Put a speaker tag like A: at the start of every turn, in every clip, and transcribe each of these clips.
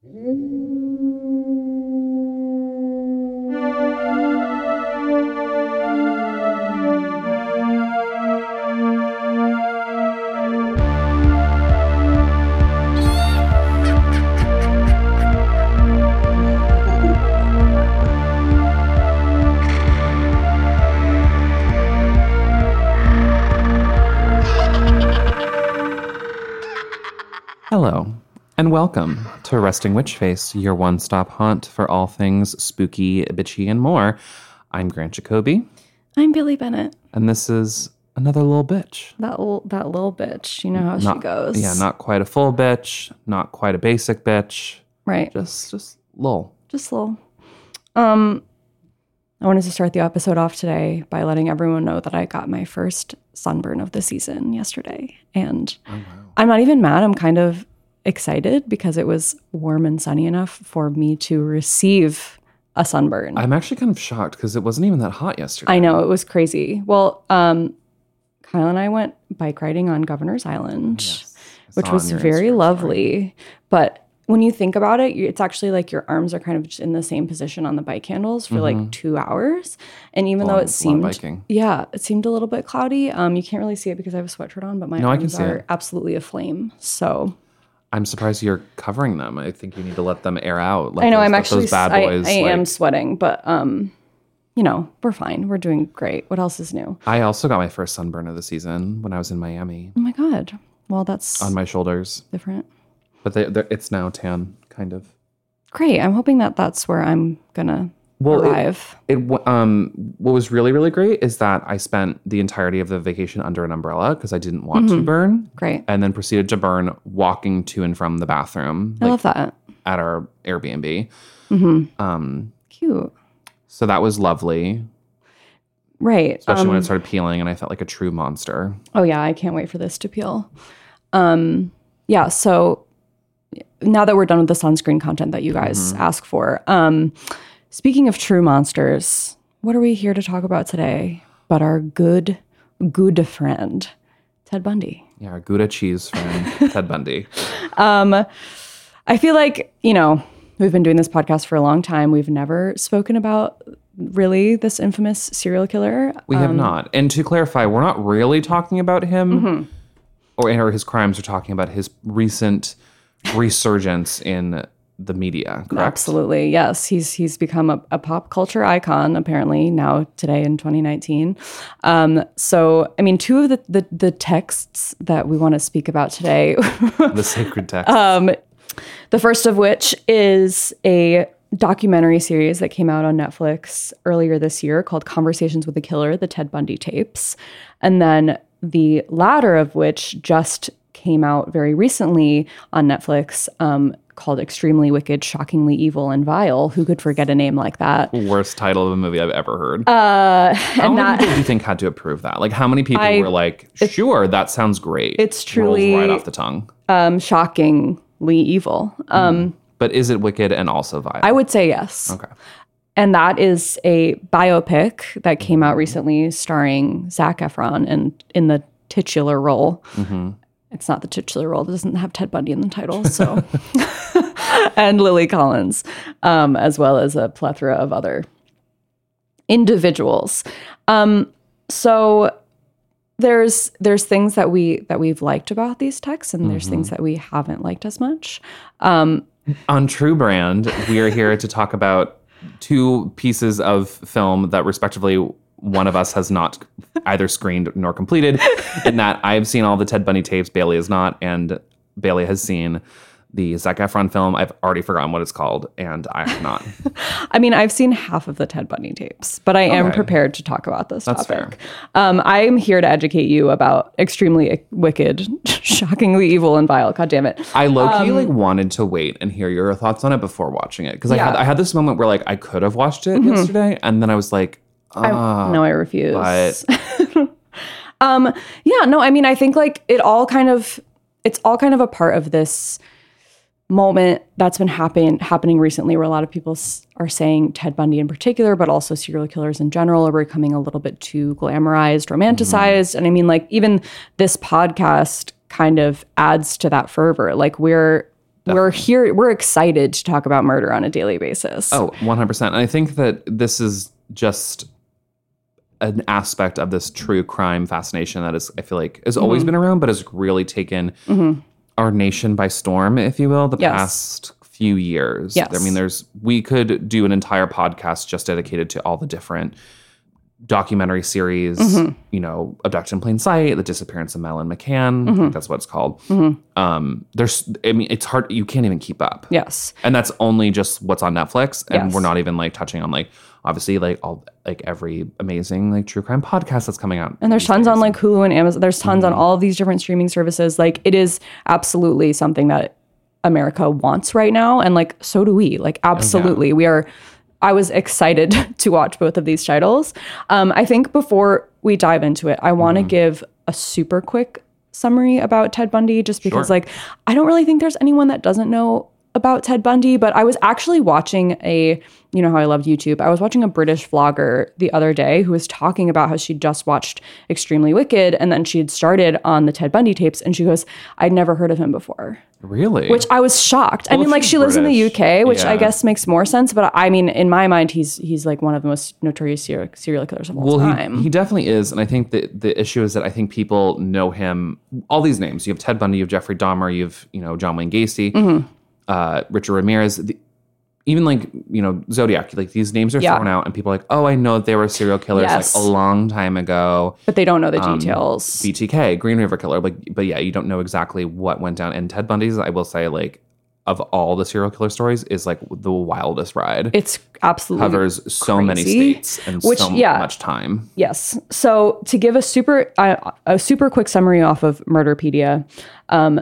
A: Hello, and welcome to Resting Witch Face, your one stop haunt for all things spooky, bitchy, and more. I'm Grant Jacoby,
B: I'm Billy Bennett.
A: and this is another little bitch.
B: That little, that little bitch. You know how
A: Not-
B: she goes.
A: Yeah, not quite a full bitch, not quite a basic bitch,
B: right.
A: just just lol.
B: Just little. Um, I wanted to start the episode off today by letting everyone know that I got my first sunburn of the season yesterday, and I'm not even mad. I'm kind of excited because it was warm and sunny enough for me to receive a sunburn.
A: I'm actually kind of shocked because it wasn't even that hot yesterday.
B: I know it was crazy. Well, um, Kyle and I went bike riding on Governor's Island.
A: I
B: which was very lovely. But when you think about it, it's actually like your arms are kind of just in the same position on the bike handles for like two hours. And even though it seemed, yeah, it seemed a little bit cloudy. Um, you can't really see it because I have a sweatshirt on, but my
A: No,
B: arms are
A: it.
B: absolutely aflame. So
A: I'm surprised you're covering them. I think you need to let them air out. Let
B: I know
A: those,
B: I'm actually
A: those bad
B: I-
A: boys.
B: I, am
A: like-
B: sweating, but um, you know, we're fine. We're doing great. What else is new?
A: I also got my first sunburn of the season when I was in Miami
B: Oh my god. Well, that's
A: on my shoulders,
B: different.
A: but they, it's now tan, kind of.
B: Great. I'm hoping that that's where I'm gonna
A: Well, it-
B: arrive.
A: It w- um what was really really great is that I spent the entirety of the vacation under an umbrella because I didn't want
B: Mm-hmm.
A: to burn,
B: Great.
A: and then proceeded to burn walking to and from the bathroom
B: I
A: like,
B: love that.
A: at our Airbnb.
B: Mm-hmm.
A: Um,
B: Cute.
A: so that was lovely,
B: Right.
A: especially when
B: Um,
A: it started peeling, and I felt like a true monster.
B: Oh yeah, I can't wait for this to peel. Um, yeah, so now that we're done with the sunscreen content that you guys
A: Mm-hmm.
B: ask for, um, speaking of true monsters, what are we here to talk about today? But our good, good friend, Ted Bundy.
A: Yeah, our Gouda cheese friend Ted Bundy.
B: Um, I feel like you know we've been doing this podcast for a long time. We've never spoken about really this infamous serial killer.
A: We have not. And to clarify, we're not really talking about him
B: Mm-hmm.
A: or, or his crimes. We're talking about his recent resurgence in the media, correct?
B: Absolutely, yes. He's he's become a, a pop culture icon apparently now today in 2019. Um, so, I mean, two of the, the the texts that we want to speak about today.
A: The sacred text.
B: um, the first of which is a documentary series that came out on Netflix earlier this year called Conversations with the Killer: The Ted Bundy Tapes, and then the latter of which just came out very recently on Netflix. Um, called Extremely Wicked, Shockingly Evil, and Vile. Who could forget a name like that?
A: Worst title of a movie I've ever heard.
B: Uh,
A: how
B: and
A: many
B: that
A: people do you think had to approve that? Like, how many people
B: I-
A: were like, "Sure, that sounds great."
B: it's truly Rolls
A: right off the tongue.
B: um, shockingly evil. Um,
A: But is it wicked and also vile?
B: I would say yes.
A: okay.
B: And that is a biopic that came out recently starring Zac Efron and in the titular role.
A: hmm
B: It's not the titular role, it doesn't have Ted Bundy in the title. So, and Lily Collins, um, as well as a plethora of other individuals. Um, so there's there's things that we that we've liked about these texts, and there's things that we haven't liked as much. Um,
A: On True Brand, we are here to talk about two pieces of film that, respectively, one of us has not either screened nor completed. In that, I have seen all the Ted Bundy tapes, Bailey has not, and Bailey has seen the Zac Efron film. I've already forgotten what it's called, and I have not.
B: I mean, I've seen half of the Ted Bundy tapes, but I am
A: Okay.
B: prepared to talk about this
A: That's
B: topic. Um, I am here to educate you about extremely wicked, shockingly evil, and vile. God damn it.
A: I low key like wanted to wait and hear your thoughts on it before watching it because I had
B: Mm-hmm.
A: I had this moment where like I could have watched it yesterday, and then I was like, ah,
B: no, I refuse.
A: but-
B: um, yeah, no, I mean, I think like it all kind of, it's all kind of a part of this moment that's been happen, happening recently where a lot of people s- are saying Ted Bundy in particular, but also serial killers in general are becoming a little bit too glamorized, romanticized. And I mean, like, even this podcast kind of adds to that fervor. Like, we're we're here. We're excited to talk about murder on a daily basis.
A: Oh, 100%. And I think that this is just an aspect of this true crime fascination that is, I feel like, has
B: Mm-hmm.
A: always been around, but has really taken our nation by storm, if you will, the
B: Yes.
A: past few years.
B: Yes.
A: I mean, there's, we could do an entire podcast just dedicated to all the different documentary series,
B: Mm-hmm.
A: you know, Abduction in Plain Sight, The Disappearance of Madeleine McCann.
B: Mm-hmm.
A: I think that's what it's called. Um, there's, I mean, it's hard, you can't even keep up.
B: yes.
A: And that's only just what's on Netflix. And
B: Yes.
A: we're not even like touching on like obviously like all like every amazing like true crime podcast that's coming out.
B: And there's tons
A: days.
B: on like Hulu and Amazon. There's tons
A: Mm-hmm.
B: on all of these different streaming services. Like it is absolutely something that America wants right now. And like so do we. Like absolutely. We are I was excited to watch both of these titles. Um, I think before we dive into it, I want to
A: Mm-hmm.
B: give a super quick summary about Ted Bundy just because
A: Sure.
B: like I don't really think there's anyone that doesn't know about Ted Bundy, but I was actually watching a, you know how I loved YouTube. I was watching a British vlogger the other day who was talking about how she just watched Extremely Wicked and then she had started on the Ted Bundy tapes and she goes, I'd never heard of him before.
A: Really?
B: Which I was shocked. I mean, like she lives in the UK, which I guess makes more sense. But I mean, in my mind, he's he's like one of the most notorious serial, serial killers of all
A: well,
B: time.
A: he, he definitely is. And I think that the issue is that I think people know him, all these names. You have Ted Bundy, you have Jeffrey Dahmer, you have, you know, John Wayne Gacy,
B: Mm-hmm.
A: Uh, Richard Ramirez. The, even like, you know, Zodiac, like these names are
B: Yeah.
A: thrown out and people are like, oh, I know they were serial killers
B: Yes.
A: like a long time ago.
B: but they don't know the
A: um,
B: details.
A: BTK, Green River Killer. Like, but yeah, you don't know exactly what went down. And Ted Bundy's, I will say, like, of all the serial killer stories, is like the wildest ride.
B: it's absolutely
A: covers so many states and
B: Which,
A: so
B: yeah.
A: much time.
B: Yes. So to give a super uh, a super quick summary off of Murderpedia, um,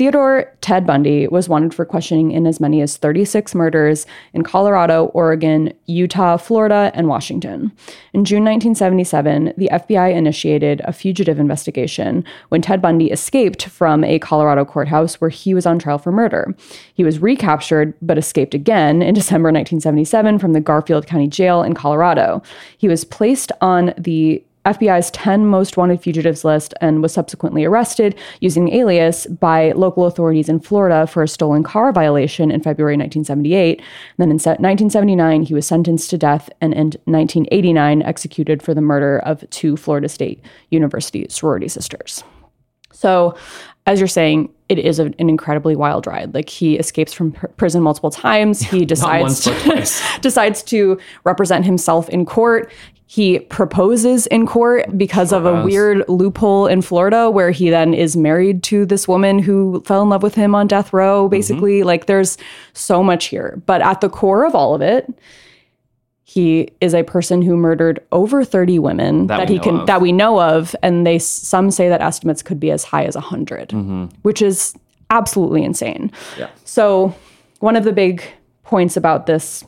B: Theodore Ted Bundy was wanted for questioning in as many as 36 murders in Colorado, Oregon, Utah, Florida, and Washington. In June 1977, the FBI initiated a fugitive investigation when Ted Bundy escaped from a Colorado courthouse where he was on trial for murder. He was recaptured but escaped again in December 1977 from the Garfield County Jail in Colorado. He was placed on the FBI's 10 most wanted fugitives list and was subsequently arrested using an alias by local authorities in Florida for a stolen car violation in February 1978. And then in 1979, he was sentenced to death and in 1989 executed for the murder of two Florida State University sorority sisters. So, as you're saying, it is an incredibly wild ride. Like he escapes from pr- prison multiple times. He decides
A: once,
B: decides to represent himself in court. He proposes in court because of a
A: does.
B: weird loophole in Florida where he then is married to this woman who fell in love with him on death row,
A: Mm-hmm.
B: basically. Like there's so much here. But at the core of all of it, he is a person who murdered over 30 women
A: That
B: that,
A: we
B: he
A: know
B: can
A: of.
B: that we know of and they some say that estimates could be as high as 100 mm-hmm. which is absolutely insane
A: Yeah.
B: so one of the big points about this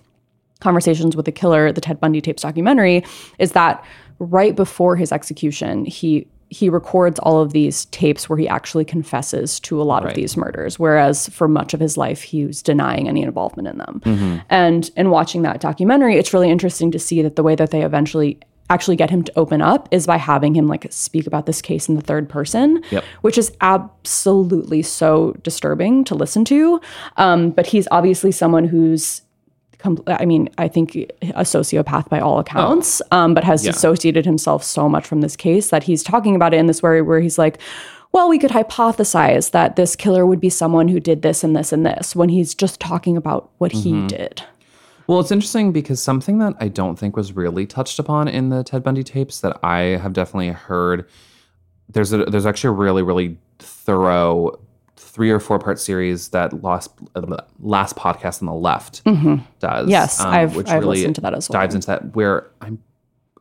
B: conversations with the killer the ted bundy tapes documentary is that right before his execution he he records all of these tapes where he actually confesses to a lot
A: Right.
B: of these murders whereas for much of his life he was denying any involvement in them and in watching that documentary it's really interesting to see that the way that they eventually actually get him to open up is by having him like speak about this case in the third person
A: Yep.
B: which is absolutely so disturbing to listen to. Um, but he's obviously someone who's, com- I mean, I think a sociopath by all accounts, um, but has
A: Yeah.
B: dissociated himself so much from this case that he's talking about it in this way where he's like, well, we could hypothesize that this killer would be someone who did this and this and this when he's just talking about what he did.
A: Well, it's interesting because something that I don't think was really touched upon in the Ted Bundy tapes that I have definitely heard. There's a there's actually a really really thorough three or four part series that last last podcast on the left does.
B: Mm-hmm. Yes,
A: um,
B: I've- I've listened to that as well.
A: Dives into that where I'm.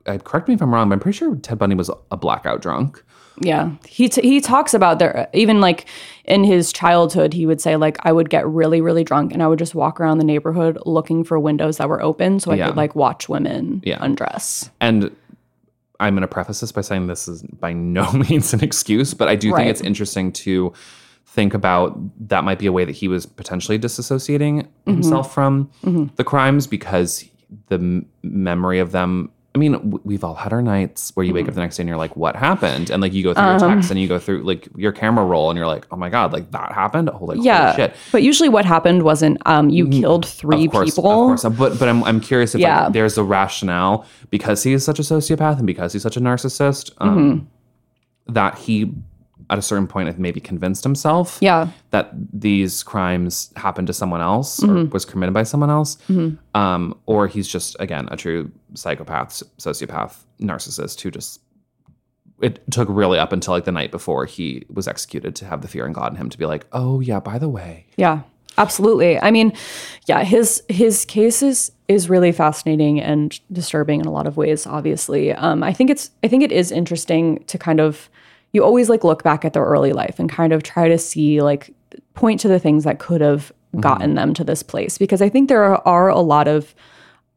A: I, correct me if I'm wrong, but I'm pretty sure Ted Bundy was a blackout drunk.
B: Yeah, he t- he talks about there even like in his childhood, he would say like I would get really really drunk and I would just walk around the neighborhood looking for windows that were open so I
A: Yeah.
B: could like watch women
A: Yeah.
B: undress.
A: And I'm going to preface this by saying this is by no means an excuse, but I do
B: Right.
A: think it's interesting to think about that might be a way that he was potentially disassociating
B: Mm-hmm.
A: himself from the crimes because the m- memory of them I mean, we've all had our nights where you
B: Mm-hmm.
A: wake up the next day and you're like, what happened? And like you go through your texts and you go through like your camera roll and you're like, oh my God, like that happened? Oh, like,
B: Yeah.
A: holy shit.
B: But usually what happened wasn't um, you killed three
A: Mm-hmm. Of course,
B: people.
A: Of course. But but I'm I'm curious if
B: Yeah.
A: like, there's a rationale because he is such a sociopath and because he's such a narcissist um,
B: Mm-hmm.
A: that he at a certain point maybe convinced himself
B: Yeah.
A: that these crimes happened to someone else
B: Mm-hmm.
A: or was committed by someone else, um, or he's just again a true psychopath, sociopath, narcissist who just it took really up until like the night before he was executed to have the fear in God in him to be like, oh yeah, by the way,
B: Yeah, absolutely. I mean, yeah, his his case is is really fascinating and disturbing in a lot of ways. Obviously, um, I think it's I think it is interesting to kind of you always like look back at their early life and kind of try to see like point to the things that could have mm-hmm. gotten them to this place. Because I think there are, are a lot of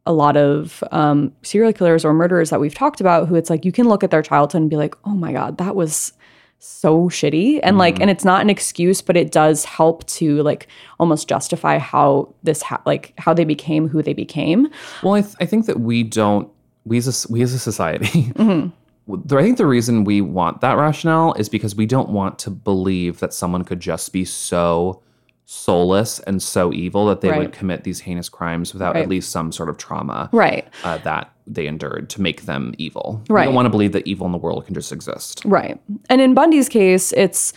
B: a lot of um, serial killers or murderers that we've talked about who it's like you can look at their childhood and be like, oh my god, that was so shitty. And like mm-hmm. and it's not an excuse but it does help to like almost justify how this ha- like how they became who they became.
A: Well, I, th- I think that we don't we as a, we as a society. the- I think the reason we want that rationale is because we don't want to believe that someone could just be so soulless and so evil that they
B: Right.
A: would commit these heinous crimes without
B: Right.
A: at least some sort of trauma
B: right
A: uh, that they endured to make them evil. We don't want to believe that evil in the world can just exist.
B: right and in bundy's case it's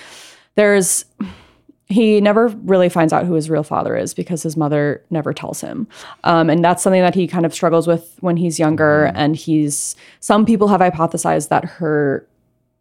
B: there's he never really finds out who his real father is because his mother never tells him. Um, and that's something that he kind of struggles with when he's younger. And he's some people have hypothesized that her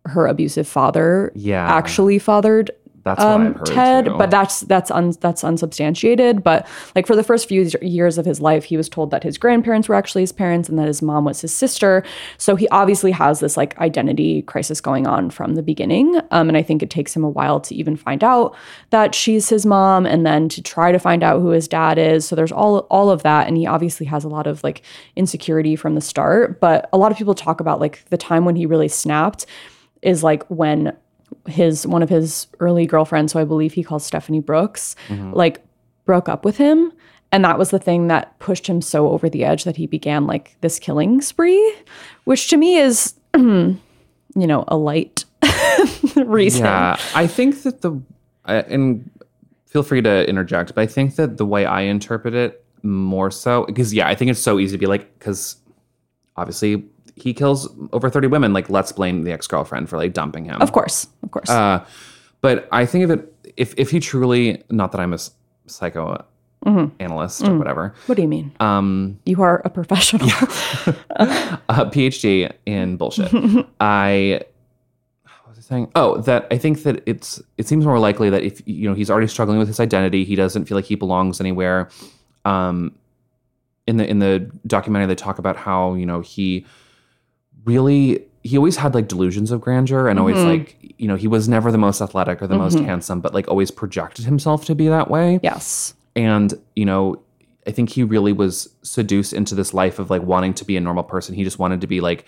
B: her abusive father
A: Yeah.
B: actually fathered
A: That's what
B: um,
A: I've heard.
B: Ted,
A: too.
B: but that's that's un, that's unsubstantiated. But like for the first few years of his life, he was told that his grandparents were actually his parents and that his mom was his sister. So he obviously has this like identity crisis going on from the beginning. Um, and I think it takes him a while to even find out that she's his mom, and then to try to find out who his dad is. So there's all all of that, and he obviously has a lot of like insecurity from the start. But a lot of people talk about like the time when he really snapped is like when his one of his early girlfriends, who I believe he calls Stephanie Brooks, mm-hmm. like broke up with him. And that was the thing that pushed him so over the edge that he began like this killing spree, which to me is, you know, a light reason.
A: Yeah, I think that the and feel free to interject, but I think that the way I interpret it more so because yeah, I think it's so easy to be like because obviously he kills over thirty women. Like let's blame the ex girlfriend for like dumping him.
B: Of course, of course.
A: Uh, but I think of it if if he truly not that I'm a psycho analyst or whatever.
B: what do you mean?
A: Um,
B: You are a professional.
A: a PhD in bullshit. I what was I saying? Oh, that I think that it's it seems more likely that if you know he's already struggling with his identity, he doesn't feel like he belongs anywhere. Um, in the in the documentary, they talk about how you know he really he always had like delusions of grandeur and always mm-hmm. like you know he was never the most athletic or the most mm-hmm. handsome, but like always projected himself to be that way.
B: Yes.
A: and you know i think he really was seduced into this life of like wanting to be a normal person. He just wanted to be like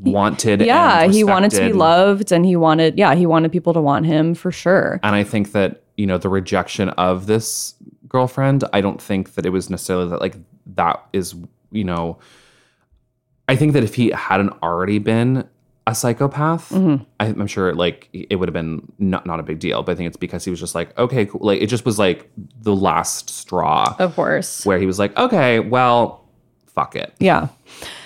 A: wanted
B: Yeah, he wanted to be loved and he wanted, yeah, he wanted people to want him for sure.
A: and i think that you know the rejection of this girlfriend i don't think that it was necessarily that like that is you know i think that if he hadn't already been a psychopath
B: Mm-hmm.
A: I, i'm sure like it would have been not, not a big deal but i think it's because he was just like okay cool. like it just was like the last straw
B: Of course.
A: where he was like, okay, well, fuck it.
B: Yeah,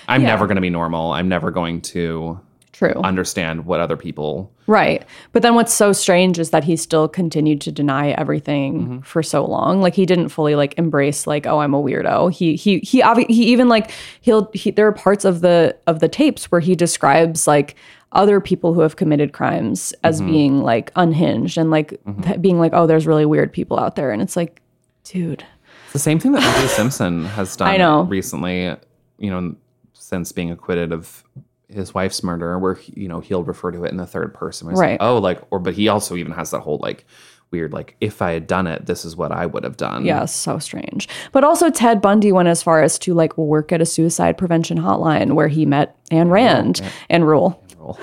A: I'm
B: Yeah.
A: never going to be normal. I'm never going to
B: true.
A: understand what other people.
B: Right. But then what's so strange is that he still continued to deny everything mm-hmm. for so long. Like he didn't fully like embrace like oh I'm a weirdo. He he he obvi- he even like he'll he, there are parts of the of the tapes where he describes like other people who have committed crimes as mm-hmm. being like unhinged and like mm-hmm. th- being like oh there's really weird people out there and it's like dude.
A: It's the same thing that O.J. Simpson has done
B: I know.
A: recently, you know, since being acquitted of his wife's murder, where, he, you know, he'll refer to it in the third person. he's like,
B: Right.
A: oh, like, or, but he also even has that whole like weird, like, if I had done it, this is what I would have done.
B: Yeah, so strange. But also Ted Bundy went as far as to like work at a suicide prevention hotline where he met Anne Rand and Rule.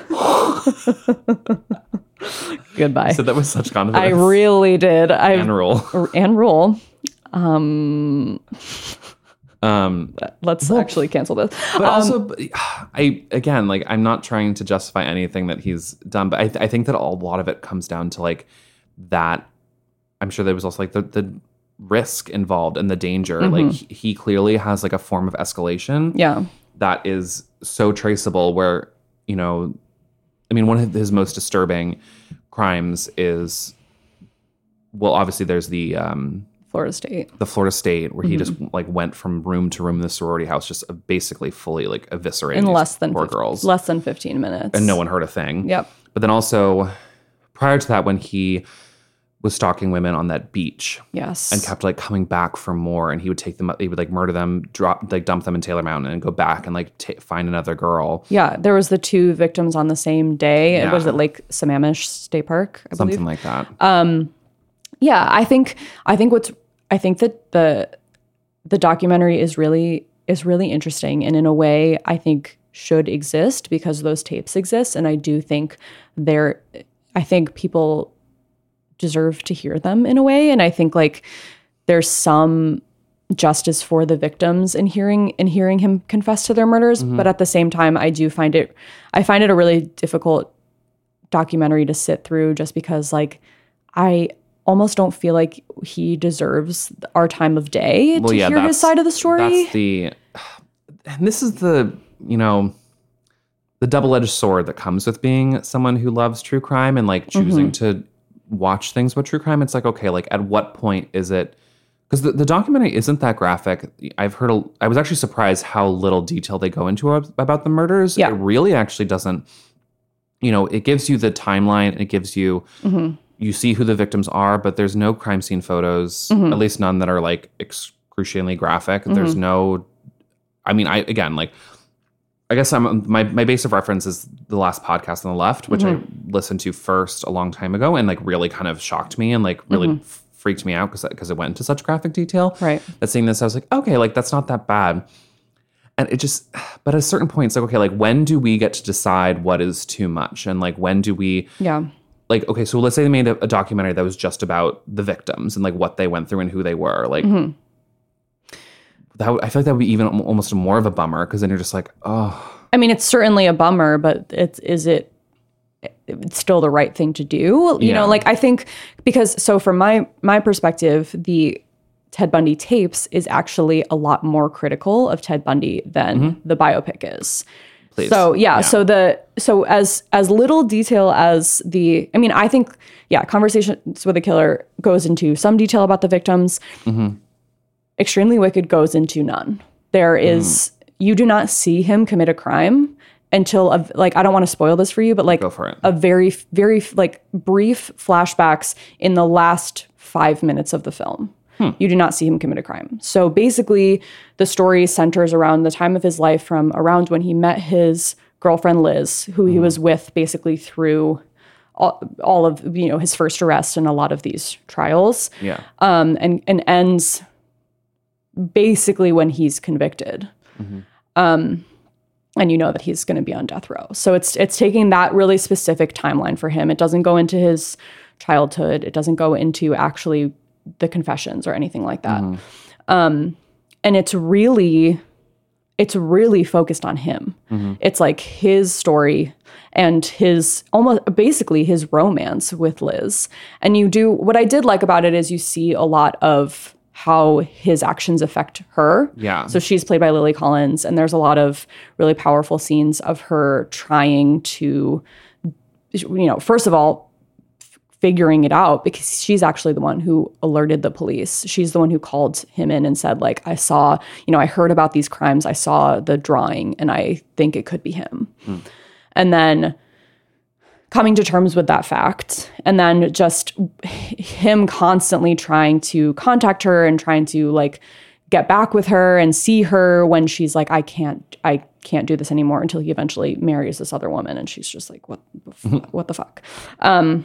B: Goodbye.
A: So that was such confidence.
B: I really did. I
A: and rule.
B: and Rule. Um
A: Um,
B: Let's actually cancel this.
A: but also, I again, like, I'm not trying to justify anything that he's done, but I, I think that a lot of it comes down to like that. I'm sure there was also like the the risk involved and the danger. Like, he- he clearly has like a form of escalation.
B: Yeah.
A: that is so traceable where you know i mean one of his most disturbing crimes is well obviously there's the um
B: Florida State.
A: the florida state where he just like went from room to room in the sorority house just uh, basically fully like eviscerating
B: In less than 15
A: girls
B: Less than 15 minutes.
A: and no one heard a thing
B: Yep.
A: but then also prior to that when he was stalking women on that beach
B: Yes.
A: and kept like coming back for more and he would take them he would like murder them drop like dump them in taylor mountain and go back and like ta find another girl
B: yeah, there was the two victims on the same day.
A: Yeah.
B: Was it Lake Sammamish State Park? I believe.
A: something like that Um,
B: yeah i think i think what's i think that the the documentary is really is really interesting and in a way i think should exist because those tapes exist. And i do think they're i think people deserve to hear them in a way. And i think like there's some justice for the victims in hearing in hearing him confess to their murders. Mm-hmm. But at the same time i do find it i find it a really difficult documentary to sit through just because like I almost don't feel like he deserves our time of day to hear his side of the story.
A: That's the, and this is the you know, the double-edged sword that comes with being someone who loves true crime and like choosing
B: Mm-hmm.
A: to watch things with true crime. It's like okay, like at what point is it? Because the, the documentary isn't that graphic. I've heard. A, I was actually surprised how little detail they go into about the murders.
B: Yeah.
A: It really actually doesn't. You know, it gives you the timeline. It gives you
B: Mm-hmm.
A: You see who the victims are, but there's no crime scene photos,
B: Mm-hmm.
A: at least none that are like excruciatingly graphic. Mm-hmm. There's no, I mean, I again like, I guess I'm my my base of reference is the last podcast on the left, which I mm-hmm. listened to first a long time ago, and like really kind of shocked me and like really mm-hmm. f- freaked me out because because it went into such graphic detail.
B: Right.
A: That seeing this, I was like, okay, like that's not that bad. And it just, but at a certain point, it's like, okay, like when do we get to decide what is too much? And like when do we,
B: yeah.
A: Like okay so let's say they made a, a documentary that was just about the victims and like what they went through and who they were like
B: Mm-hmm.
A: that would- i feel like that would be even almost more of a bummer because then you're just like oh
B: I mean, it's certainly a bummer, but it's is it it's still the right thing to do? You
A: Yeah.
B: know, like I think because so from my my perspective, the Ted Bundy tapes is actually a lot more critical of Ted Bundy than the biopic is.
A: Please.
B: So yeah,
A: Yeah.
B: so the so as as little detail as the I mean, I think yeah, conversations with a killer goes into some detail about the victims. Mm-hmm. Extremely Wicked goes into none. There mm. is you do not see him commit a crime until a, like I don't want to spoil this for you, but like
A: Go for it.
B: a very very like brief flashbacks in the last five minutes of the film. You do not see him commit a crime. So basically, the story centers around the time of his life from around when he met his girlfriend Liz, who he was with basically through all, all of you know his first arrest and a lot of these trials
A: yeah
B: um, and and ends basically when he's convicted. Um, and you know that he's going to be on death row. So it's it's taking that really specific timeline for him. It doesn't go into his childhood. It doesn't go into actually the confessions or anything like that. Um, and it's really it's really focused on him. It's like his story and his almost basically his romance with Liz. And you do what I did like about it is you see a lot of how his actions affect her.
A: Yeah.
B: So she's played by Lily Collins and there's a lot of really powerful scenes of her trying to you know, first of all, figuring it out because she's actually the one who alerted the police. She's the one who called him in and said like I saw, you know, I heard about these crimes. I saw the drawing and I think it could be him. And then coming to terms with that fact and then just him constantly trying to contact her and trying to like get back with her and see her when she's like I can't I can't do this anymore until he eventually marries this other woman and she's just like what the fu- what the fuck um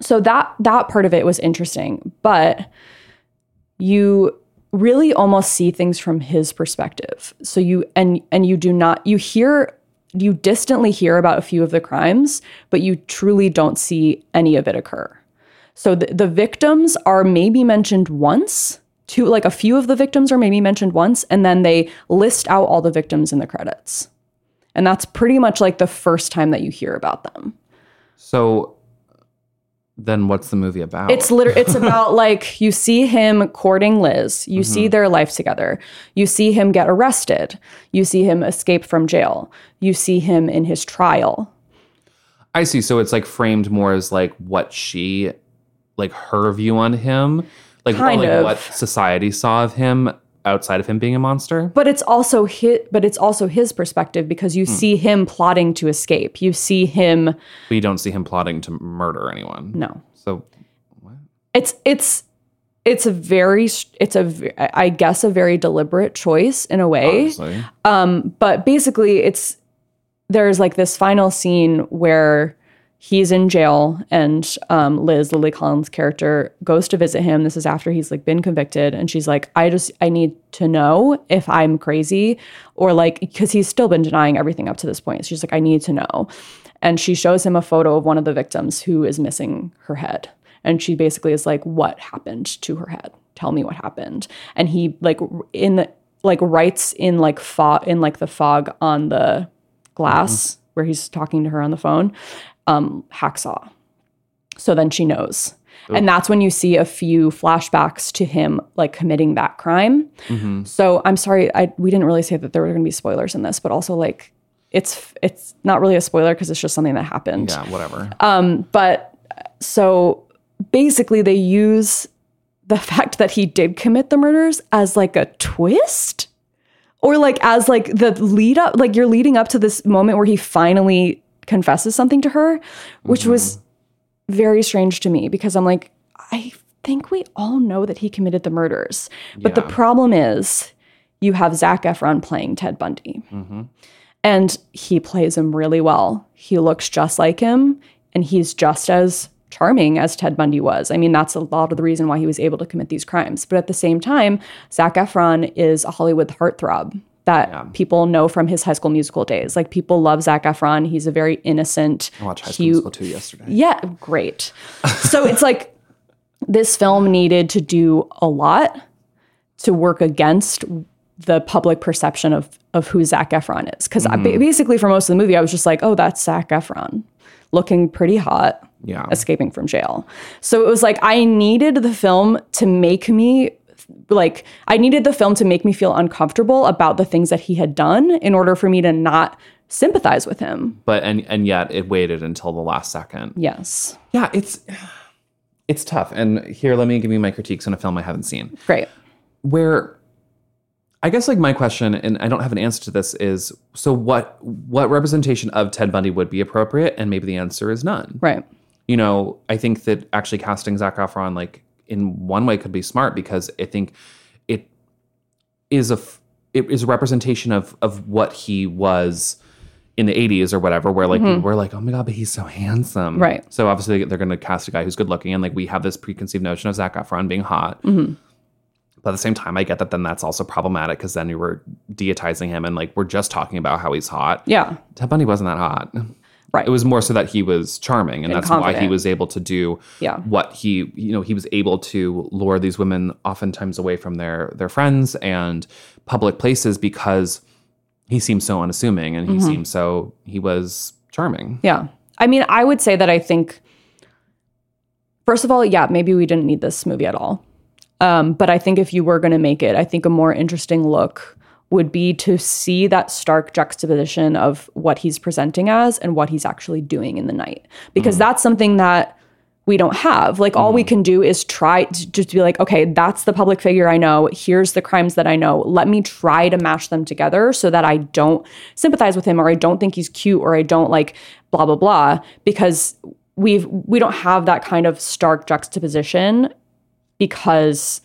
B: so that that part of it was interesting but you really almost see things from his perspective so you and and you do not you hear you distantly hear about a few of the crimes but you truly don't see any of it occur so the, the victims are maybe mentioned once two like a few of the victims are maybe mentioned once and then they list out all the victims in the credits. And that's pretty much like the first time that you hear about them.
A: So then what's the movie about?
B: It's literally it's about like you see him courting Liz, you see mm-hmm. their life together. You see him get arrested. You see him escape from jail. You see him in his trial.
A: I see. So it's like framed more as like what she, like her view on him, like, or, like
B: of.
A: what society saw of him outside of him being a monster.
B: But it's also his, but it's also his perspective because you hmm. see him plotting to escape. You see him
A: We don't see him plotting to murder anyone.
B: no.
A: So
B: It's it's it's a very it's a I guess a very deliberate choice in a way.
A: obviously, um,
B: but basically it's there's like this final scene where he's in jail and um, liz lily collins character goes to visit him. This is after he's like been convicted. And she's like i just i need to know if i'm crazy or like because he's still been denying everything up to this point. She's like i need to know. And she shows him a photo of one of the victims who is missing her head. And she basically is like what happened to her head? Tell me what happened. And he like in the like writes in like fog in like the fog on the glass where he's talking to her on the phone um hacksaw. So then she knows. And that's when you see a few flashbacks to him like committing that crime. So i'm sorry i we didn't really say that there were going to be spoilers in this but also like it's it's not really a spoiler because it's just something that happened.
A: Yeah, whatever.
B: but so basically they use the fact that he did commit the murders as like a twist? Or like as like the lead up like you're leading up to this moment where he finally confesses something to her which was mm-hmm. very strange to me because i'm like i think we all know that he committed the murders but the problem is you have zac efron playing ted bundy mm-hmm. and he plays him really well. He looks just like him, and he's just as charming as Ted Bundy was. I mean, that's a lot of the reason why he was able to commit these crimes. But at the same time, Zac Efron is a Hollywood heartthrob that people know from his high school musical days. Like people love Zac Efron. He's a very innocent,
A: I watched High School
B: cute,
A: Musical 2 yesterday.
B: yeah, great. So it's like this film needed to do a lot to work against the public perception of of who Zac Efron is. Because mm-hmm. basically, for most of the movie, I was just like, oh, that's Zac Efron, looking pretty hot,
A: Yeah.
B: escaping from jail. So it was like I needed the film to make me like I needed the film to make me feel uncomfortable about the things that he had done in order for me to not sympathize with him.
A: But and and yet it waited until the last second.
B: Yes.
A: Yeah, it's it's tough. And here, let me give you my critiques on a film I haven't seen.
B: Great.
A: where I guess like my question, and I don't have an answer to this, is so what what representation of Ted Bundy would be appropriate? And maybe the answer is none.
B: Right.
A: You know, I think that actually casting Zac Efron like in one way could be smart because I think it is a it is a representation of of what he was in the 80s or whatever where like we're like oh my god but he's so handsome
B: Mm-hmm. Right.
A: so obviously they're going to cast a guy who's good looking and like we have this preconceived notion of Zac Efron being hot
B: Mm-hmm.
A: but at the same time, I get that then that's also problematic because then you were deitizing him and like we're just talking about how he's hot.
B: Yeah.
A: Ted Bundy wasn't that hot.
B: Right.
A: It was more so that he was charming and,
B: And
A: that's why he was able to do
B: Yeah.
A: what he you know, he was able to lure these women oftentimes away from their their friends and public places because he seemed so unassuming and he
B: Mm-hmm.
A: seemed so he was charming.
B: Yeah. I mean, I would say that I think, first of all, yeah, maybe we didn't need this movie at all. Um, but I think if you were going to make it, I think a more interesting look would be to see that stark juxtaposition of what he's presenting as and what he's actually doing in the night. Because mm. that's something that we don't have. Like, all we mm. can do is try to just be like, okay, that's the public figure I know. Here's the crimes that I know. Let me try to mash them together so that I don't sympathize with him or I don't think he's cute or I don't like blah, blah, blah. Because we've, we don't have that kind of stark juxtaposition because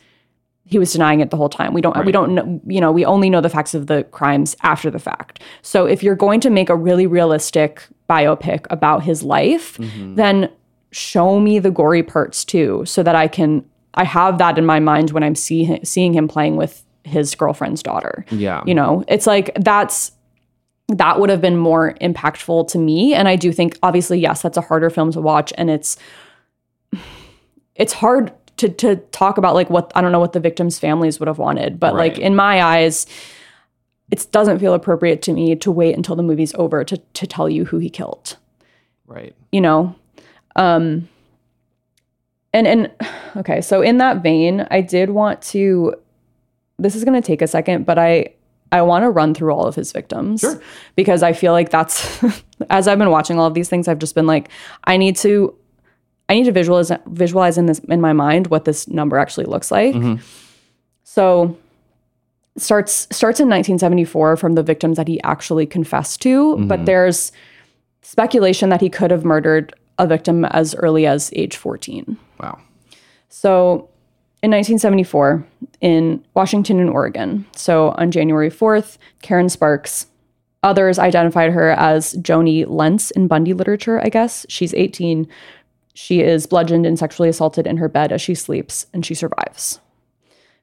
B: he was denying it the whole time. We don't we don't know, you know, we only know the facts of the crimes after the fact. So if you're going to make a really realistic biopic about his life, mm-hmm. then show me the gory parts too so that I can I have that in my mind when I'm see, seeing him playing with his girlfriend's daughter.
A: Yeah.
B: You know, it's like that's that would have been more impactful to me and I do think obviously yes, that's a harder film to watch and it's it's hard to to talk about like what I don't know what the victims' families would have wanted, but like in my eyes, it doesn't feel appropriate to me to wait until the movie's over to to tell you who he killed.
A: Right.
B: You know, um, and and okay, so in that vein, I did want to. This is going to take a second, but I I want to run through all of his victims
A: Sure.
B: because I feel like that's as I've been watching all of these things, I've just been like, I need to I need to visualize visualize in this in my mind what this number actually looks like. Mm-hmm. So starts starts in 1974 from the victims that he actually confessed to, but mm-hmm. there's speculation that he could have murdered a victim as early as age 14.
A: Wow.
B: So in 1974, in Washington and Oregon, so on January 4th, Karen Sparks, others identified her as Joni Lenz in Bundy literature, I guess. She's 18. She is bludgeoned and sexually assaulted in her bed as she sleeps, and she survives.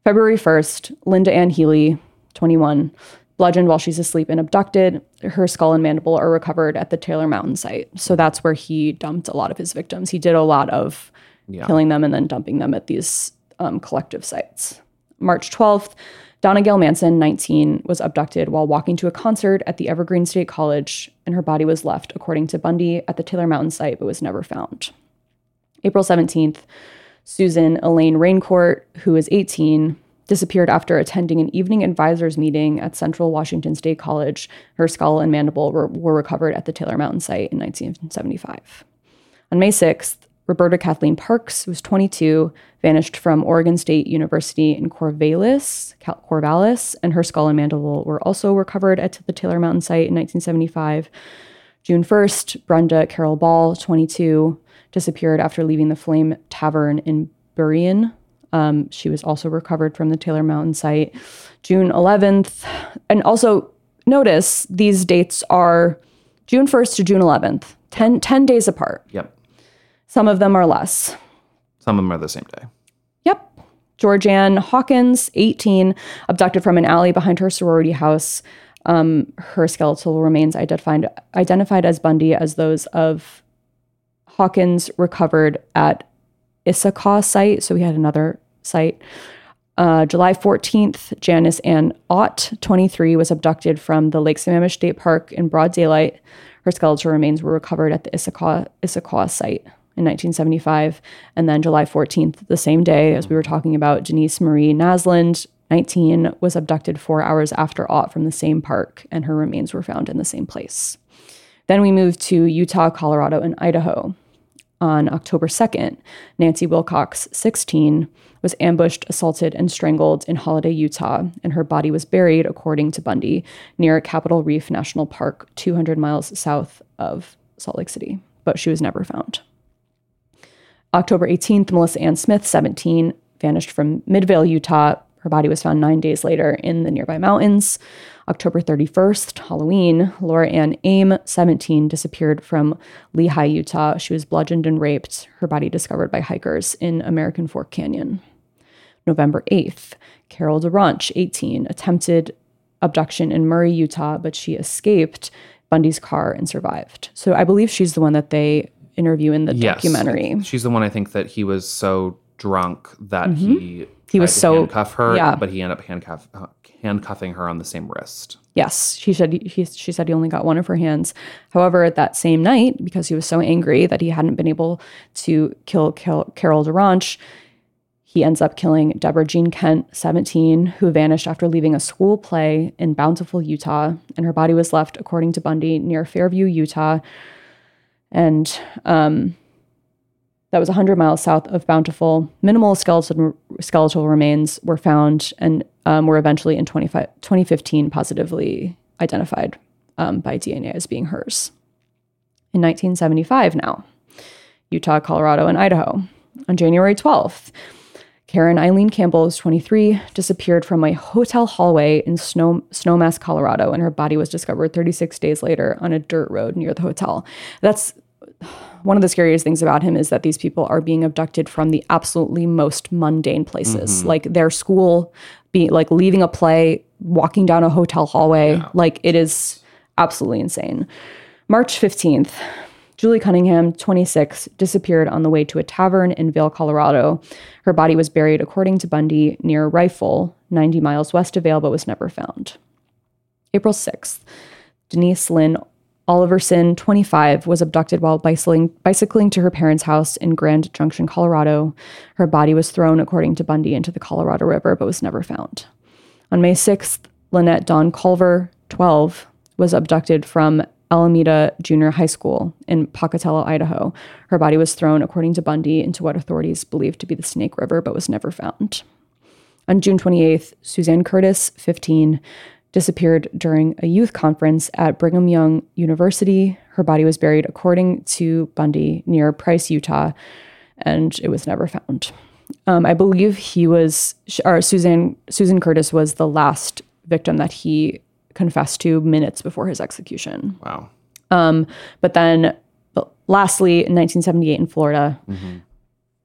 B: February 1st, Lynda Ann Healy, 21, bludgeoned while she's asleep and abducted. Her skull and mandible are recovered at the Taylor Mountain site. So that's where he dumped a lot of his victims. He did a lot of
A: Yeah.
B: killing them and then dumping them at these um, collective sites. March 12th, Donna Gail Manson, 19, was abducted while walking to a concert at the Evergreen State College, and her body was left, according to Bundy, at the Taylor Mountain site but was never found. April 17th, Susan Elaine Rancourt, who is 18, disappeared after attending an evening advisors meeting at Central Washington State College. Her skull and mandible were, were recovered at the Taylor Mountain site in 1975. On May 6th, Roberta Kathleen Parks, who was 22, vanished from Oregon State University in Corvallis, Corvallis, and her skull and mandible were also recovered at the Taylor Mountain site in 1975. June 1st, Brenda Carol Ball, 22, disappeared after leaving the Flame Tavern in Burien. Um, she was also recovered from the Taylor Mountain site. June 11th, and also notice these dates are June 1st to June 11th, 10, 10 days apart.
A: Yep.
B: Some of them are less.
A: Some of them are the same day.
B: Yep. Georgeann Hawkins, 18, abducted from an alley behind her sorority house. Um, her skeletal remains identified identified as Bundy as those of Hawkins recovered at Issaquah site. So we had another site. Uh, July 14th, Janice Ann Ott, 23, was abducted from the Lake Sammamish State Park in broad daylight. Her skeletal remains were recovered at the Issaquah, Issaquah site in 1975. And then July 14th, the same day as we were talking about, Denise Marie Naslund, 19, was abducted four hours after Ott from the same park, and her remains were found in the same place. Then we moved to Utah, Colorado, and Idaho. On October 2nd, Nancy Wilcox, 16, was ambushed, assaulted, and strangled in Holladay, Utah, and her body was buried, according to Bundy, near Capitol Reef National Park, 200 miles south of Salt Lake City, but she was never found. October 18th, Melissa Ann Smith, 17, vanished from Midvale, Utah. Her body was found nine days later in the nearby mountains. October 31st, Halloween, Laura Ann Aime, 17, disappeared from Lehi, Utah. She was bludgeoned and raped. Her body discovered by hikers in American Fork Canyon. November 8th, Carol DaRonch, 18, attempted abduction in Murray, Utah, but she escaped Bundy's car and survived. So I believe she's the one that they interview in the
A: Yes.
B: documentary.
A: She's the one I think that he was so drunk that he
B: Mm-hmm. He was
A: tried to
B: so-
A: handcuff her,
B: yeah.
A: but he ended up handcuff, uh, handcuffing her on the same wrist.
B: Yes, she said he, she said he only got one of her hands. However, that same night, because he was so angry that he hadn't been able to kill, kill Carol DaRonch, he ends up killing Deborah Jean Kent, 17, who vanished after leaving a school play in Bountiful, Utah, and her body was left, according to Bundy, near Fairview, Utah, and um, that was 100 miles south of Bountiful. Minimal skeletal skeletal remains were found and um, were eventually in 2015 positively identified um, by DNA as being hers. In 1975, now, Utah, Colorado, and Idaho. On January 12th, Caryn Eileen Campbell is 23, disappeared from a hotel hallway in Snow, Snowmass, Colorado, and her body was discovered 36 days later on a dirt road near the hotel. That's one of the scariest things about him is that these people are being abducted from the absolutely most mundane places, mm-hmm. like their school, be like leaving a play, walking down a hotel hallway. Like it is absolutely insane. March 15th, Julie Cunningham, 26, disappeared on the way to a tavern in Vail, Colorado. Her body was buried, according to Bundy, near Rifle, 90 miles west of Vail, but was never found. April 6th, Denise Lynn Oliverson, 25, was abducted while bicycling, bicycling to her parents' house in Grand Junction, Colorado. Her body was thrown, according to Bundy, into the Colorado River, but was never found. On May 6th, Lynette Dawn Culver, 12, was abducted from Alameda Junior High School in Pocatello, Idaho. Her body was thrown, according to Bundy, into what authorities believed to be the Snake River, but was never found. On June 28th, Suzanne Curtis, 15, disappeared during a youth conference at Brigham Young University. Her body was buried, according to Bundy, near Price, Utah, and it was never found. Um, I believe he was, or Susan Susan Curtis was the last victim that he confessed to minutes before his execution.
A: Wow.
B: Um, But then, lastly, in 1978 in Florida,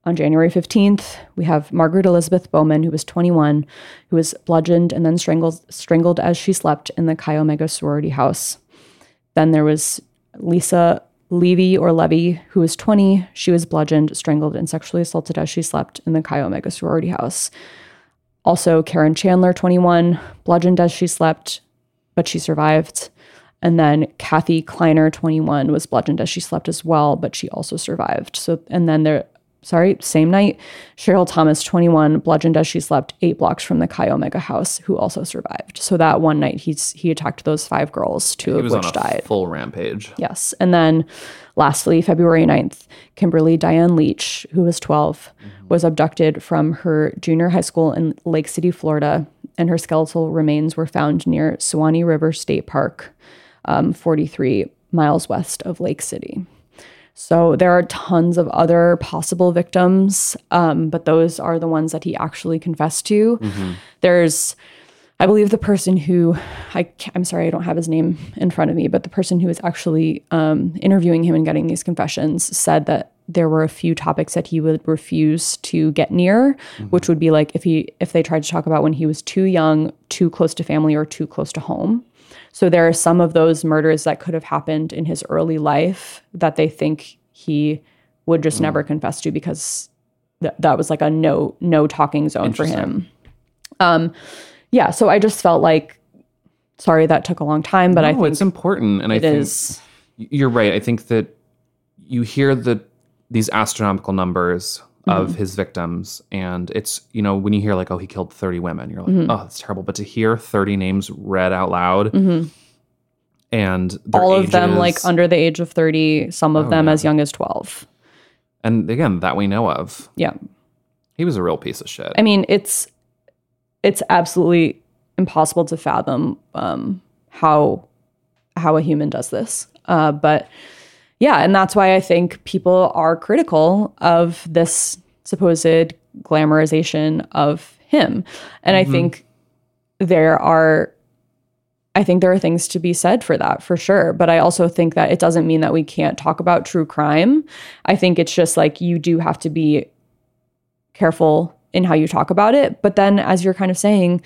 B: on January 15th, we have Margaret Elizabeth Bowman, who was 21, who was bludgeoned and then strangled, strangled as she slept in the Chi Omega sorority house. Then there was Lisa Levy or Levy, who was 20. She was bludgeoned, strangled, and sexually assaulted as she slept in the Chi Omega sorority house. Also, Karen Chandler, 21, bludgeoned as she slept, but she survived. And then Kathy Kleiner, 21, was bludgeoned as she slept as well, but she also survived. So, and then there, sorry, same night, Cheryl Thomas, 21, bludgeoned as she slept eight blocks from the Chi Omega house, who also survived. So that one night, he's he attacked those five girls, two of
A: was on
B: which
A: a
B: died.
A: full rampage.
B: Yes. And then lastly, February 9th, Kimberly Diane Leach, who was 12, was abducted from her junior high school in Lake City, Florida, and her skeletal remains were found near Suwannee River State Park, um, 43 miles west of Lake City. So there are tons of other possible victims, um, but those are the ones that he actually confessed to. There's I believe the person who I, I'm sorry I don't have his name in front of me, but the person who was actually um, interviewing him and getting these confessions said that there were a few topics that he would refuse to get near, which would be like if he if they tried to talk about when he was too young, too close to family, or too close to home. So there are some of those murders that could have happened in his early life that they think he would just never confess to because th- that was like a no no talking zone for him. Um, yeah, so I just felt like sorry that took a long time, but I think
A: it's important, and I think
B: is
A: you're right. I think that you hear the these astronomical numbers of
B: Mm-hmm.
A: his victims, and it's you know when you hear like, oh, he killed thirty women, you're like,
B: Mm-hmm.
A: oh, that's terrible. But to hear thirty names read out loud, and
B: Mm-hmm. all of them like under the age of 30, some of them as young as 12.
A: and again that we know of,
B: Yeah.
A: he was a real piece of shit.
B: I mean, it's it's absolutely impossible to fathom um, how how a human does this. Uh, but yeah, and that's why I think people are critical of this supposed glamorization of him. And I mm-hmm. think there are I think there are things to be said for that for sure. But I also think that it doesn't mean that we can't talk about true crime. I think it's just like you do have to be careful in how you talk about it. But then, as you're kind of saying,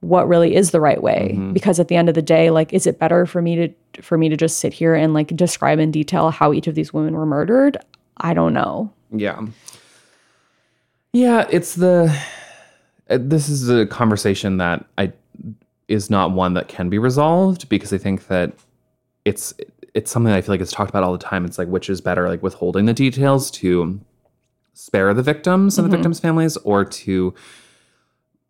B: what really is the right way? Because at the end of the day, like, is it better for me to for me to just sit here and like describe in detail how each of these women were murdered? I don't know.
A: Yeah. Yeah, it's the uh, this is a conversation that I is not one that can be resolved because I think that it's it's something that I feel like is talked about all the time. It's like which is better, like withholding the details to spare the victims and the victims' families, or to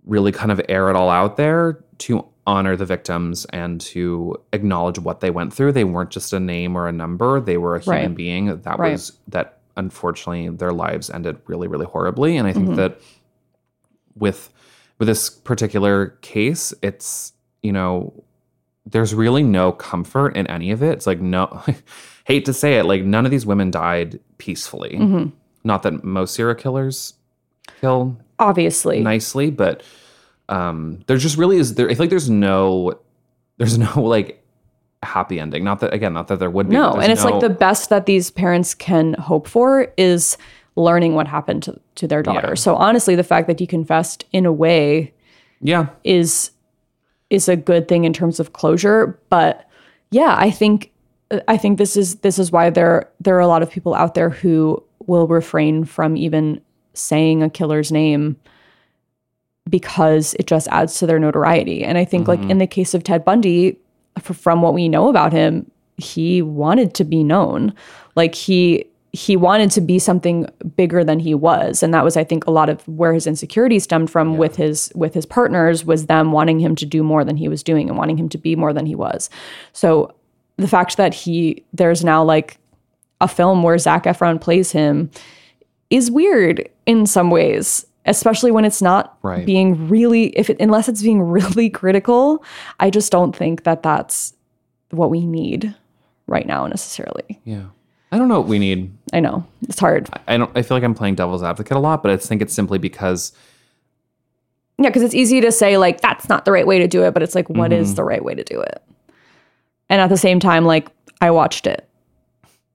A: really kind of air it all out there to honor the victims and to acknowledge what they went through. They weren't just a name or a number; they were a human
B: Right.
A: being. That
B: Right.
A: was that. Unfortunately, their lives ended really, really horribly, and I think that with with this particular case, it's you know there's really no comfort in any of it. It's like no, hate to say it, like none of these women died peacefully.
B: Mm-hmm.
A: Not that most serial killers kill
B: Obviously,
A: nicely, but um, there just really is. There, I feel like there's no, there's no like happy ending. Not that again, not that there would be.
B: no. And it's like the best that these parents can hope for is learning what happened to, to their daughter.
A: Yeah.
B: So honestly, the fact that he confessed in a way
A: yeah,
B: is is a good thing in terms of closure but yeah i think I think this is this is why there there are a lot of people out there who will refrain from even saying a killer's name because it just adds to their notoriety. And I think like in the case of Ted Bundy, f- from what we know about him, he wanted to be known. Like he he wanted to be something bigger than he was and that was i think a lot of where his insecurity stemmed from with his with his partners was them wanting him to do more than he was doing and wanting him to be more than he was so the fact that he there's now like a film where Zac Efron plays him is weird in some ways, especially when it's not
A: Right.
B: being really if it unless it's being really critical. I just don't think that that's what we need right now necessarily.
A: Yeah. I don't know what we need.
B: I know it's hard.
A: I don't I feel like I'm playing devil's advocate a lot, but I think it's simply because
B: Yeah, because it's easy to say like that's not the right way to do it, but it's like what is mm-hmm. the right way to do it? And at the same time, like I watched it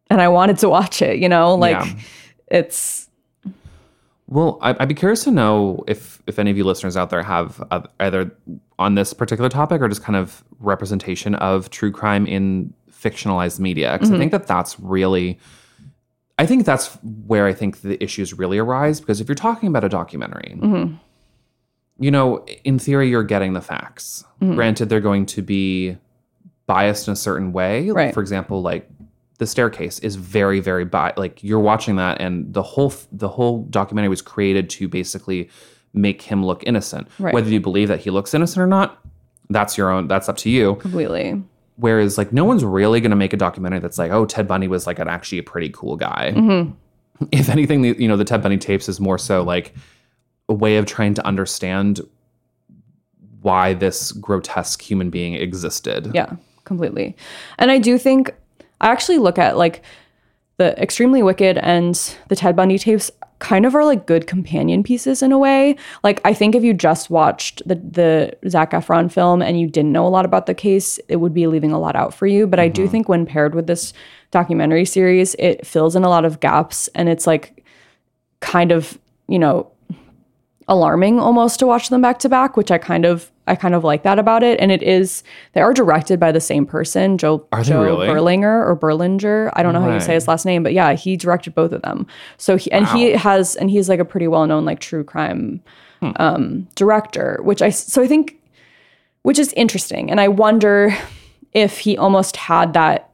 B: and I wanted to watch it, you know, like
A: Yeah.
B: it's
A: Well, I- I'd be curious to know if if any of you listeners out there have uh, either on this particular topic or just kind of representation of true crime in fictionalized media, because I think that that's really, I think that's where I think the issues really arise. Because if you're talking about a documentary, you know, in theory, you're getting the facts. Granted, they're going to be biased in a certain way.
B: Right.
A: For example, like the staircase is very, very bi- like you're watching that, and the whole the whole documentary was created to basically make him look innocent.
B: Right.
A: Whether you believe that he looks innocent or not, that's your own. That's up to you.
B: completely
A: Whereas, like, no one's really going to make a documentary that's like, oh, Ted Bundy was like an actually a pretty cool guy. Mm-hmm. If anything, the, you know, the Ted Bundy tapes is more so like a way of trying to understand why this grotesque human being existed.
B: Yeah, completely. And I do think I actually look at like the Extremely Wicked and the Ted Bundy tapes kind of are like good companion pieces in a way. Like I think if you just watched the the Zac Efron film and you didn't know a lot about the case, it would be leaving a lot out for you. But I do mm-hmm. think when paired with this documentary series, it fills in a lot of gaps and it's like kind of, you know, alarming almost to watch them back to back, which I kind of I kind of like that about it. And it is they are directed by the same person, Joe
A: Are they
B: Joe
A: really?
B: Berlinger or Berlinger. I don't know how you say his last name, but yeah, he directed both of them. So he and he has and he's like a pretty well known like true crime
A: Hmm.
B: um, director, which I so I think which is interesting. And I wonder if he almost had that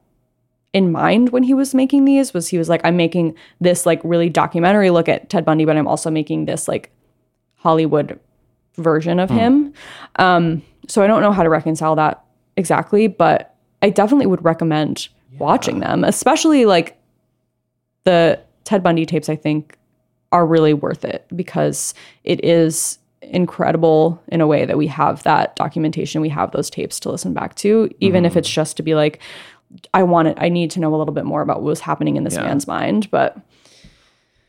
B: in mind when he was making these was he was like i'm making this like really documentary look at ted bundy but i'm also making this like hollywood version of him. Um so i don't know how to reconcile that exactly but i definitely would recommend watching them especially like the ted bundy tapes i think are really worth it because it is incredible in a way that we have that documentation we have those tapes to listen back to even if it's just to be like i want it i need to know a little bit more about what was happening in this
A: Yeah.
B: man's mind but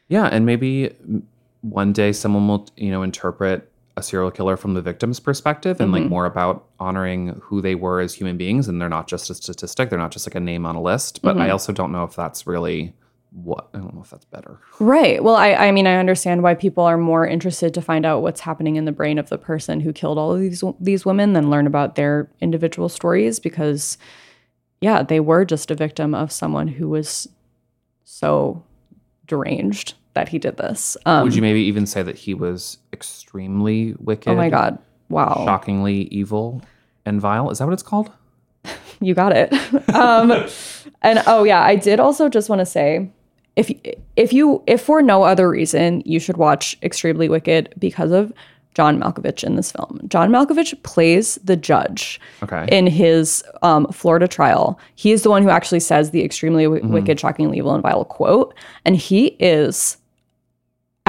A: Yeah, and maybe mm, one day someone will, you know, interpret a serial killer from the victim's perspective and like mm-hmm. more about honoring who they were as human beings and they're not just a statistic, they're not just like a name on a list, but I mm-hmm. also don't know if that's really what I don't know if that's better.
B: right. Well i i mean i understand why people are more interested to find out what's happening in the brain of the person who killed all of these these women than learn about their individual stories because yeah they were just a victim of someone who was so deranged that he did this um,
A: Would you maybe even say that he was extremely wicked?
B: oh my god wow
A: Shockingly evil and vile. Is that what it's called?
B: you got it. um, and oh yeah, I did also just want to say, if if you if for no other reason, you should watch Extremely Wicked because of John Malkovich in this film. John Malkovich plays the judge
A: Okay.
B: in his um, Florida trial. He is the one who actually says the extremely w- wicked, shockingly evil, and vile quote, and he is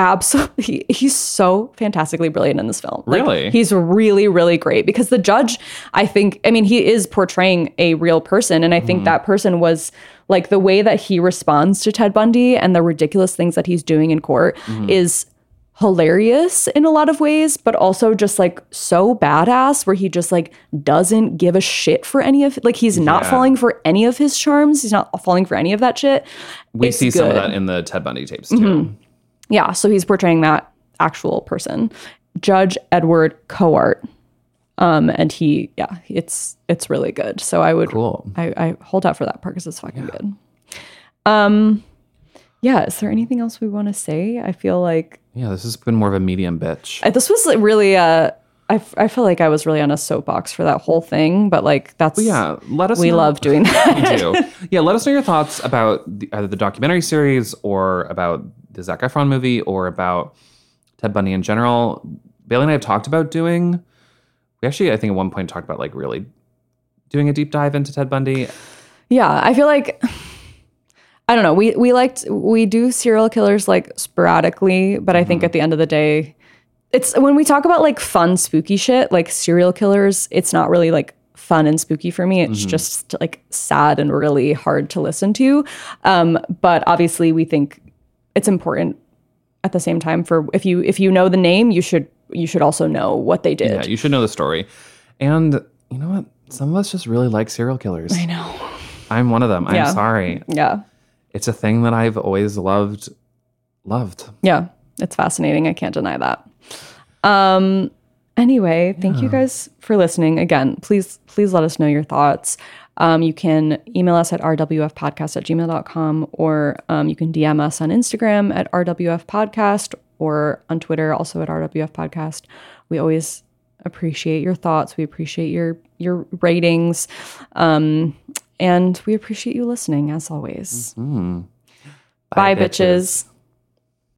B: absolutely he's so fantastically brilliant in this film Like,
A: Really?
B: he's really really great because the judge i think i mean he is portraying a real person and i think that person was like the way that he responds to ted bundy and the ridiculous things that he's doing in court is hilarious in a lot of ways but also just like so badass where he just like doesn't give a shit for any of like he's not
A: Yeah.
B: falling for any of his charms he's not falling for any of that shit
A: we
B: It's
A: see some of.
B: Mm-hmm.
A: that in the Ted Bundy tapes too.
B: Yeah, so he's portraying that actual person. Judge Edward Cowart Um, and he, yeah, it's it's really good. So I would,
A: Cool.
B: I, I hold out for that part because it's fucking good. Um, yeah. Is there anything else we want to say? I feel like
A: Yeah, this has been more of a medium bitch.
B: I- this was like, really. Uh, I, f- I feel like I was really on a soapbox for that whole thing, but like that's
A: yeah, let us.
B: we
A: know-
B: love doing that.
A: we do. Yeah, let us know your thoughts about the, either the documentary series or about the Zac Efron movie or about Ted Bundy in general. Bailey and I have talked about doing. We actually, I think, at one point talked about like really doing a deep dive into Ted Bundy.
B: Yeah, I feel like I don't know. We we liked we do serial killers like sporadically, but I think at the end of the day, it's when we talk about like fun spooky shit, like serial killers, it's not really like fun and spooky for me. It's just like sad and really hard to listen to. Um, but obviously, we think it's important at the same time for if you if you know the name, you should you should also know what they did.
A: Yeah, you should know the story. And you know what? Some of us just really like serial killers.
B: I know.
A: I'm one of them. I'm
B: Yeah.
A: sorry.
B: Yeah.
A: It's a thing that I've always loved. Loved.
B: Yeah, it's fascinating. I can't deny that. Um anyway, thank you guys for listening. Again, please please let us know your thoughts. Um, you can email us at rwfpodcast at gmail.com or um, you can DM us on Instagram at rwfpodcast or on Twitter also at rwfpodcast. We always appreciate your thoughts. We appreciate your your ratings. Um, and we appreciate you listening as always. Bye, bitches.